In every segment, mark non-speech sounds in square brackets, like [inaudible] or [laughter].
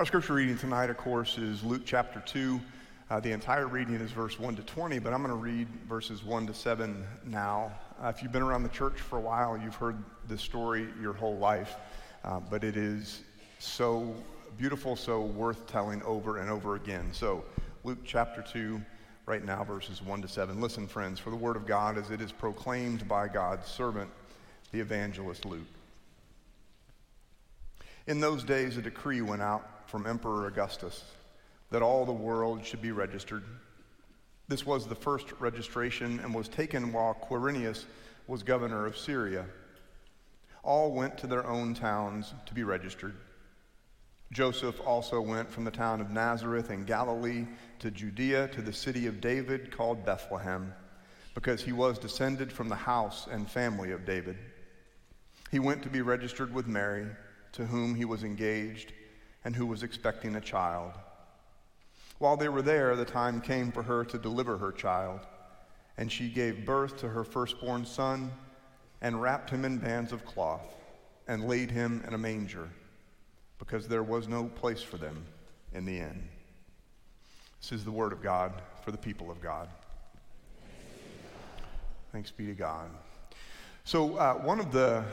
Our scripture reading tonight, of course, is Luke chapter 2. Uh, the entire reading is verse 1 to 20, but I'm going to read verses 1 to 7 now. Uh, if you've been around the church for a while, you've heard this story your whole life, uh, but it is so beautiful, so worth telling over and over again. So, Luke chapter 2, right now, verses 1 to 7. Listen, friends, for the word of God as it is proclaimed by God's servant, the evangelist Luke. In those days, a decree went out from Emperor Augustus that all the world should be registered. This was the first registration and was taken while Quirinius was governor of Syria. All went to their own towns to be registered. Joseph also went from the town of Nazareth in Galilee to Judea to the city of David called Bethlehem, because he was descended from the house and family of David. He went to be registered with Mary, to whom he was engaged and who was expecting a child. While they were there, the time came for her to deliver her child, and she gave birth to her firstborn son and wrapped him in bands of cloth and laid him in a manger because there was no place for them in the inn. This is the word of God for the people of God. Thanks be to God. So, uh, one of the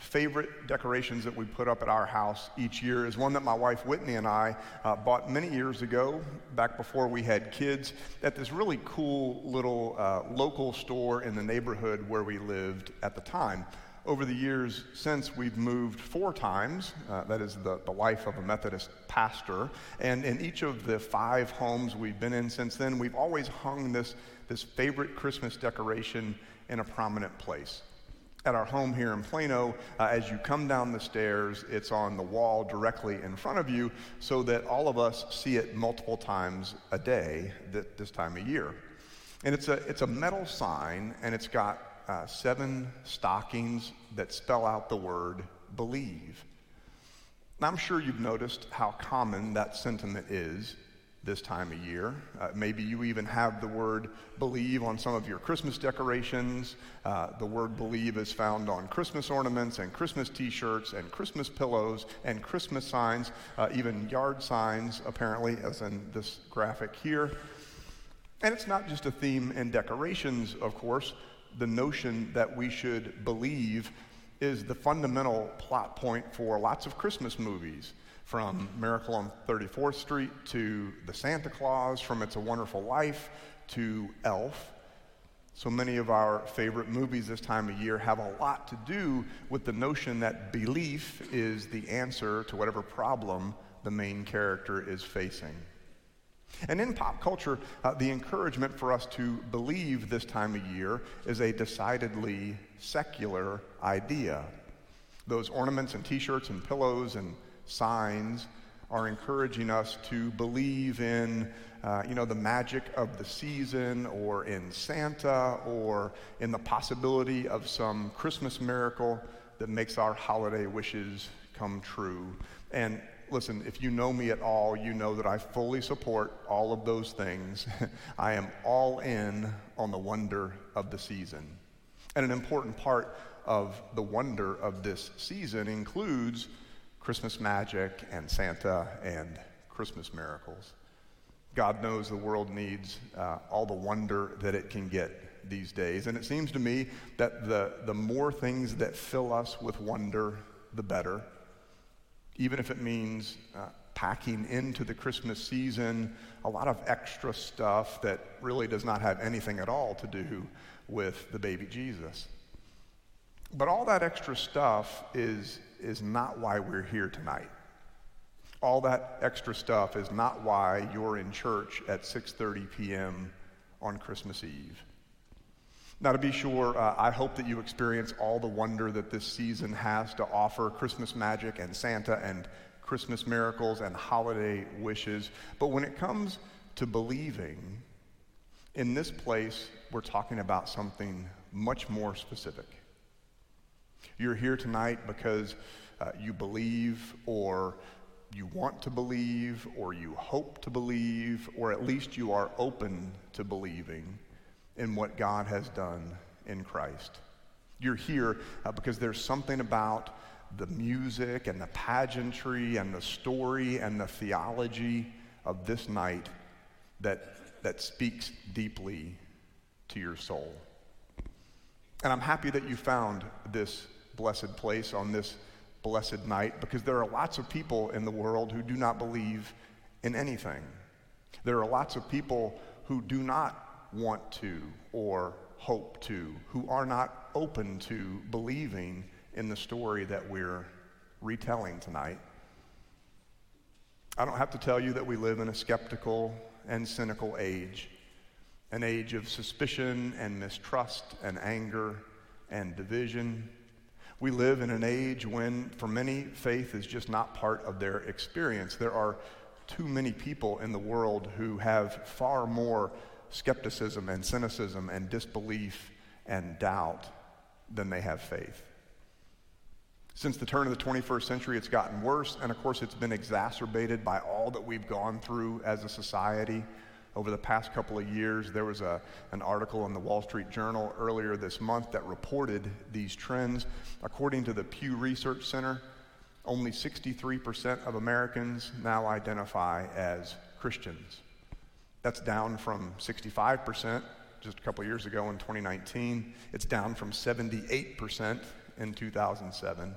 favorite decorations that we put up at our house each year is one that my wife Whitney and I uh, bought many years ago, back before we had kids, at this really cool little uh, local store in the neighborhood where we lived at the time. Over the years since, we've moved four times. Uh, that is the, the life of a Methodist pastor. And in each of the five homes we've been in since then, we've always hung this, this favorite Christmas decoration in a prominent place at our home here in Plano, uh, as you come down the stairs, it's on the wall directly in front of you so that all of us see it multiple times a day th- this time of year. And it's a, it's a metal sign, and it's got uh, seven stockings that spell out the word believe. Now, I'm sure you've noticed how common that sentiment is this time of year. Uh, maybe you even have the word believe on some of your Christmas decorations. Uh, the word believe is found on Christmas ornaments and Christmas t shirts and Christmas pillows and Christmas signs, uh, even yard signs, apparently, as in this graphic here. And it's not just a theme in decorations, of course. The notion that we should believe is the fundamental plot point for lots of Christmas movies from Miracle on 34th Street to The Santa Claus, from It's a Wonderful Life to Elf. So many of our favorite movies this time of year have a lot to do with the notion that belief is the answer to whatever problem the main character is facing. And in pop culture, uh, the encouragement for us to believe this time of year is a decidedly secular idea. Those ornaments and t shirts and pillows and signs are encouraging us to believe in, uh, you know, the magic of the season or in Santa or in the possibility of some Christmas miracle that makes our holiday wishes come true. And listen, if you know me at all, you know that I fully support all of those things. [laughs] I am all in on the wonder of the season. And an important part of the wonder of this season includes Christmas magic and Santa and Christmas miracles. God knows the world needs uh, all the wonder that it can get these days. And it seems to me that the, the more things that fill us with wonder, the better. Even if it means uh, packing into the Christmas season a lot of extra stuff that really does not have anything at all to do with the baby Jesus. But all that extra stuff is is not why we're here tonight. All that extra stuff is not why you're in church at 6:30 p.m. on Christmas Eve. Now, to be sure, uh, I hope that you experience all the wonder that this season has to offer Christmas magic and Santa and Christmas miracles and holiday wishes. But when it comes to believing, in this place, we're talking about something much more specific. You're here tonight because uh, you believe or you want to believe or you hope to believe or at least you are open to believing in what God has done in Christ. You're here uh, because there's something about the music and the pageantry and the story and the theology of this night that, that speaks deeply to your soul. And I'm happy that you found this blessed place on this blessed night because there are lots of people in the world who do not believe in anything. There are lots of people who do not want to or hope to, who are not open to believing in the story that we're retelling tonight. I don't have to tell you that we live in a skeptical and cynical age, an age of suspicion and mistrust and anger and division. We live in an age when, for many, faith is just not part of their experience. There are too many people in the world who have far more skepticism and cynicism and disbelief and doubt than they have faith. Since the turn of the 21st century, it's gotten worse, and of course, it's been exacerbated by all that we've gone through as a society over the past couple of years. There was a, an article in the Wall Street Journal earlier this month that reported these trends. According to the Pew Research Center, only 63% of Americans now identify as Christians. That's down from 65% just a couple years ago in 2019. It's down from 78% in 2007,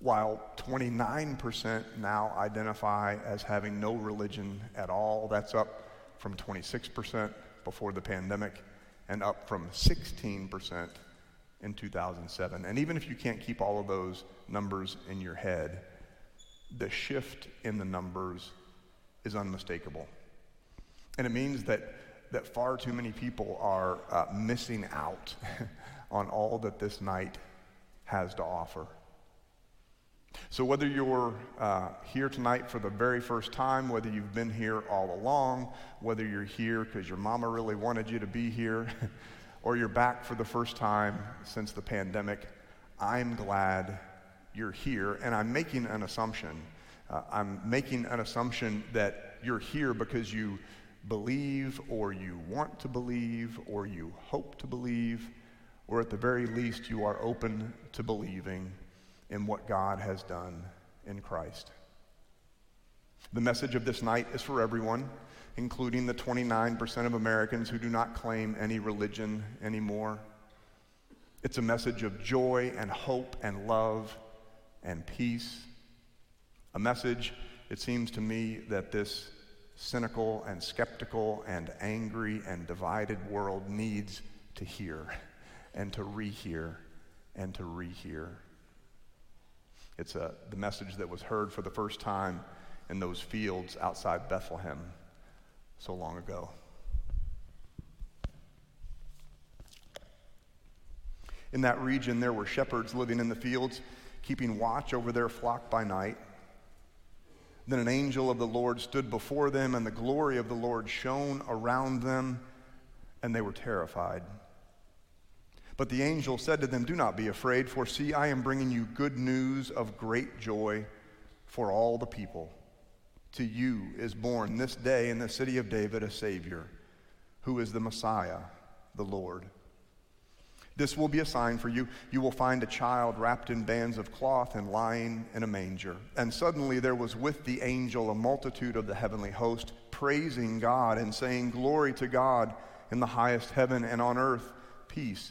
while 29% now identify as having no religion at all. That's up from 26% before the pandemic and up from 16% in 2007. And even if you can't keep all of those numbers in your head, the shift in the numbers is unmistakable. And it means that, that far too many people are uh, missing out [laughs] on all that this night has to offer. So, whether you're uh, here tonight for the very first time, whether you've been here all along, whether you're here because your mama really wanted you to be here, [laughs] or you're back for the first time since the pandemic, I'm glad you're here. And I'm making an assumption. Uh, I'm making an assumption that you're here because you believe, or you want to believe, or you hope to believe, or at the very least, you are open to believing in what God has done in Christ. The message of this night is for everyone, including the 29% of Americans who do not claim any religion anymore. It's a message of joy and hope and love and peace. A message, it seems to me, that this cynical and skeptical and angry and divided world needs to hear and to rehear and to rehear. It's a, the message that was heard for the first time in those fields outside Bethlehem so long ago. In that region, there were shepherds living in the fields, keeping watch over their flock by night. Then an angel of the Lord stood before them, and the glory of the Lord shone around them, and they were terrified. But the angel said to them, Do not be afraid, for see, I am bringing you good news of great joy for all the people. To you is born this day in the city of David a Savior, who is the Messiah, the Lord. This will be a sign for you. You will find a child wrapped in bands of cloth and lying in a manger. And suddenly there was with the angel a multitude of the heavenly host, praising God and saying, Glory to God in the highest heaven and on earth, peace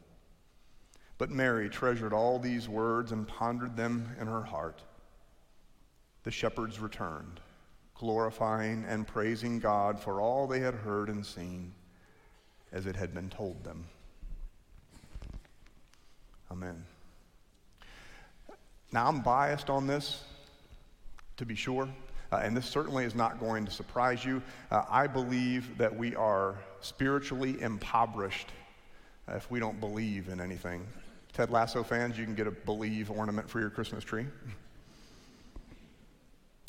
But Mary treasured all these words and pondered them in her heart. The shepherds returned, glorifying and praising God for all they had heard and seen as it had been told them. Amen. Now, I'm biased on this, to be sure, uh, and this certainly is not going to surprise you. Uh, I believe that we are spiritually impoverished if we don't believe in anything Ted Lasso fans, you can get a Believe ornament for your Christmas tree.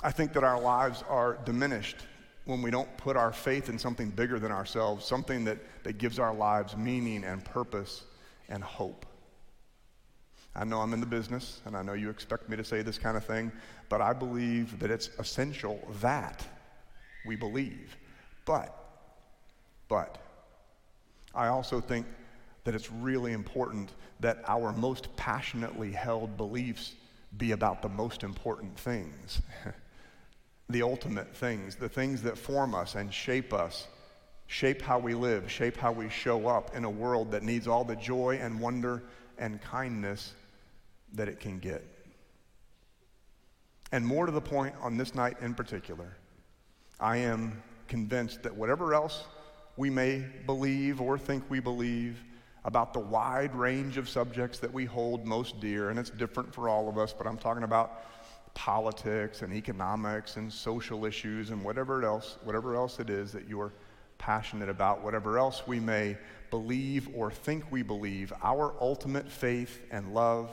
I think that our lives are diminished when we don't put our faith in something bigger than ourselves, something that, that gives our lives meaning and purpose and hope. I know I'm in the business, and I know you expect me to say this kind of thing, but I believe that it's essential that we believe. But, but, I also think that it's really important that our most passionately held beliefs be about the most important things. [laughs] the ultimate things, the things that form us and shape us, shape how we live, shape how we show up in a world that needs all the joy and wonder and kindness that it can get. And more to the point on this night in particular, I am convinced that whatever else we may believe or think we believe about the wide range of subjects that we hold most dear, and it's different for all of us, but I'm talking about politics and economics and social issues and whatever else, whatever else it is that you're passionate about, whatever else we may believe or think we believe, our ultimate faith and love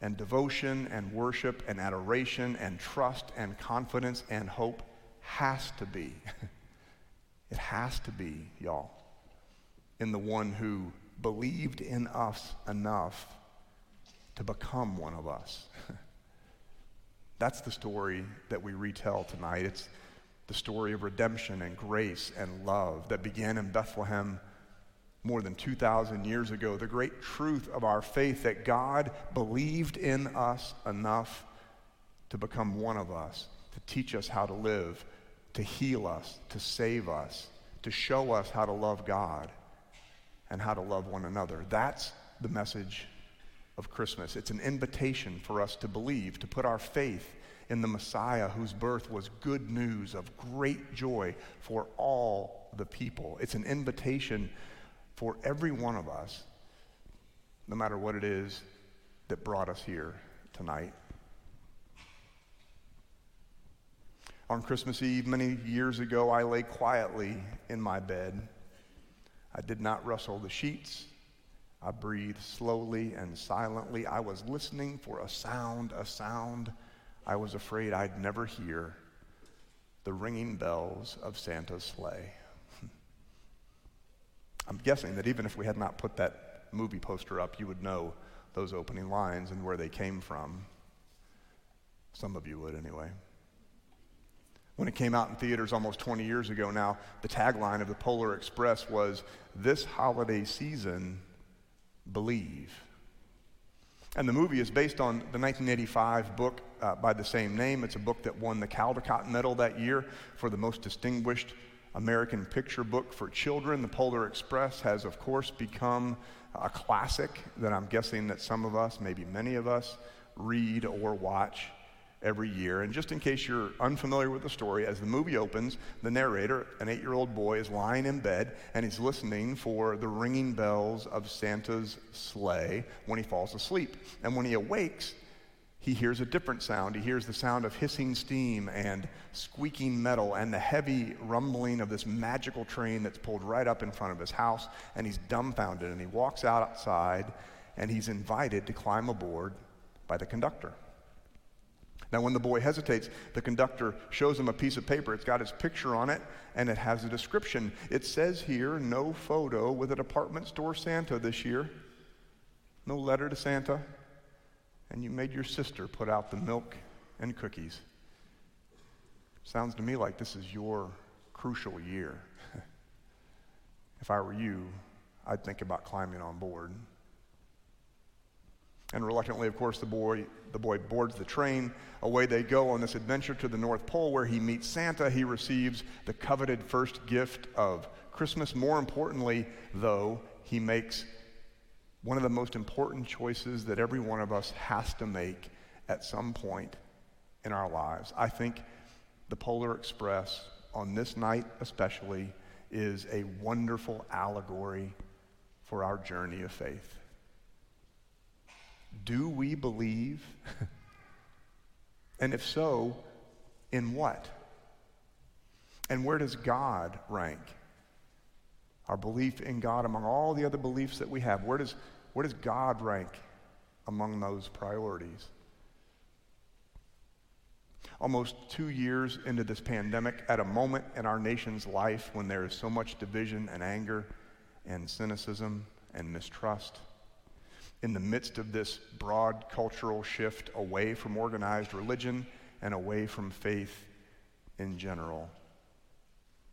and devotion and worship and adoration and trust and confidence and hope has to be. [laughs] it has to be, y'all, in the one who believed in us enough to become one of us. [laughs] That's the story that we retell tonight. It's the story of redemption and grace and love that began in Bethlehem more than 2,000 years ago. The great truth of our faith that God believed in us enough to become one of us, to teach us how to live, to heal us, to save us, to show us how to love God and how to love one another. That's the message of Christmas. It's an invitation for us to believe, to put our faith in the Messiah whose birth was good news of great joy for all the people. It's an invitation for every one of us, no matter what it is that brought us here tonight. On Christmas Eve, many years ago, I lay quietly in my bed. I did not rustle the sheets. I breathed slowly and silently. I was listening for a sound, a sound I was afraid I'd never hear the ringing bells of Santa's sleigh. [laughs] I'm guessing that even if we had not put that movie poster up, you would know those opening lines and where they came from. Some of you would, anyway. When it came out in theaters almost 20 years ago now, the tagline of the Polar Express was This holiday season, believe. And the movie is based on the 1985 book uh, by the same name. It's a book that won the Caldecott Medal that year for the most distinguished American picture book for children. The Polar Express has, of course, become a classic that I'm guessing that some of us, maybe many of us, read or watch every year. And just in case you're unfamiliar with the story, as the movie opens, the narrator, an eight year old boy, is lying in bed and he's listening for the ringing bells of Santa's sleigh when he falls asleep. And when he awakes, he hears a different sound. He hears the sound of hissing steam and squeaking metal and the heavy rumbling of this magical train that's pulled right up in front of his house. And he's dumbfounded and he walks outside and he's invited to climb aboard by the conductor. Now, when the boy hesitates, the conductor shows him a piece of paper. It's got his picture on it, and it has a description. It says here, no photo with a department store Santa this year, no letter to Santa, and you made your sister put out the milk and cookies. Sounds to me like this is your crucial year. [laughs] if I were you, I'd think about climbing on board. And reluctantly, of course, the boy, the boy boards the train. Away they go on this adventure to the North Pole where he meets Santa. He receives the coveted first gift of Christmas. More importantly, though, he makes one of the most important choices that every one of us has to make at some point in our lives. I think the Polar Express, on this night especially, is a wonderful allegory for our journey of faith. Do we believe? [laughs] and if so, in what? And where does God rank? Our belief in God among all the other beliefs that we have, where does, where does God rank among those priorities? almost two years into this pandemic, at a moment in our nation's life when there is so much division and anger and cynicism and mistrust, in the midst of this broad cultural shift away from organized religion and away from faith in general.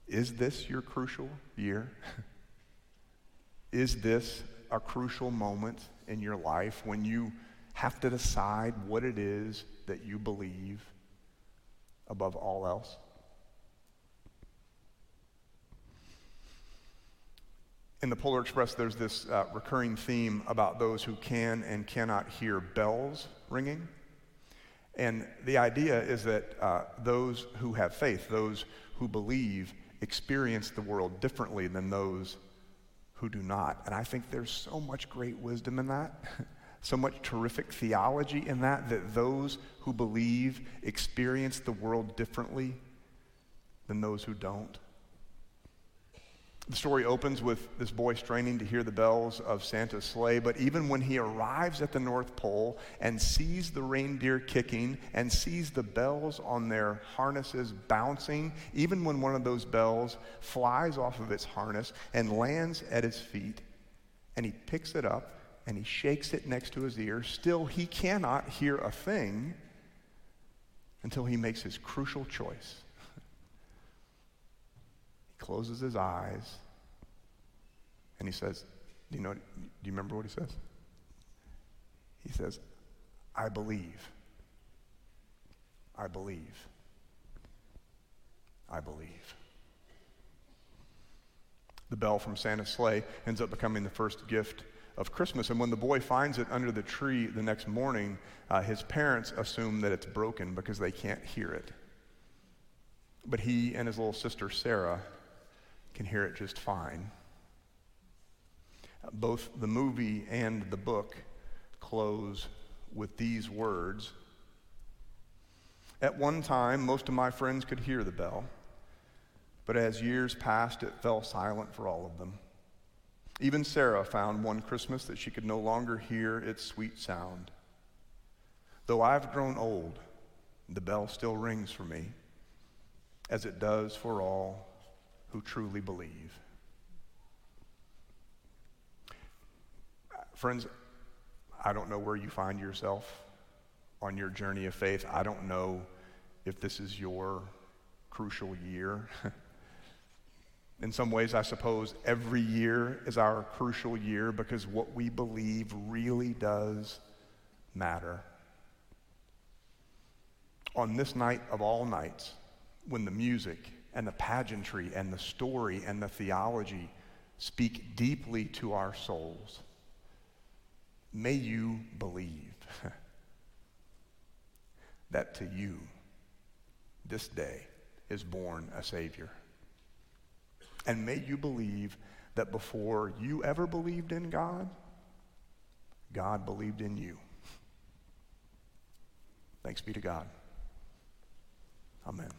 Is this your crucial year? [laughs] Is this a crucial moment in your life when you have to decide what it is that you believe above all else? In the Polar Express, there's this uh, recurring theme about those who can and cannot hear bells ringing. And the idea is that uh, those who have faith, those who believe, experience the world differently than those who do not. And I think there's so much great wisdom in that, [laughs] so much terrific theology in that, that those who believe experience the world differently than those who don't. The story opens with this boy straining to hear the bells of Santa's sleigh, but even when he arrives at the North Pole and sees the reindeer kicking and sees the bells on their harnesses bouncing, even when one of those bells flies off of its harness and lands at his feet, and he picks it up and he shakes it next to his ear, still he cannot hear a thing until he makes his crucial choice closes his eyes, and he says, Do you know, do you remember what he says? He says, I believe. I believe. I believe. The bell from Santa's sleigh ends up becoming the first gift of Christmas. And when the boy finds it under the tree the next morning, uh, his parents assume that it's broken because they can't hear it. But he and his little sister Sarah can hear it just fine. Both the movie and the book close with these words. At one time, most of my friends could hear the bell, but as years passed, it fell silent for all of them. Even Sarah found one Christmas that she could no longer hear its sweet sound. Though I've grown old, the bell still rings for me, as it does for all who truly believe. Friends, I don't know where you find yourself on your journey of faith. I don't know if this is your crucial year. [laughs] In some ways, I suppose every year is our crucial year because what we believe really does matter. On this night of all nights, when the music and the pageantry and the story and the theology speak deeply to our souls. May you believe [laughs] that to you, this day, is born a Savior. And may you believe that before you ever believed in God, God believed in you. Thanks be to God. Amen.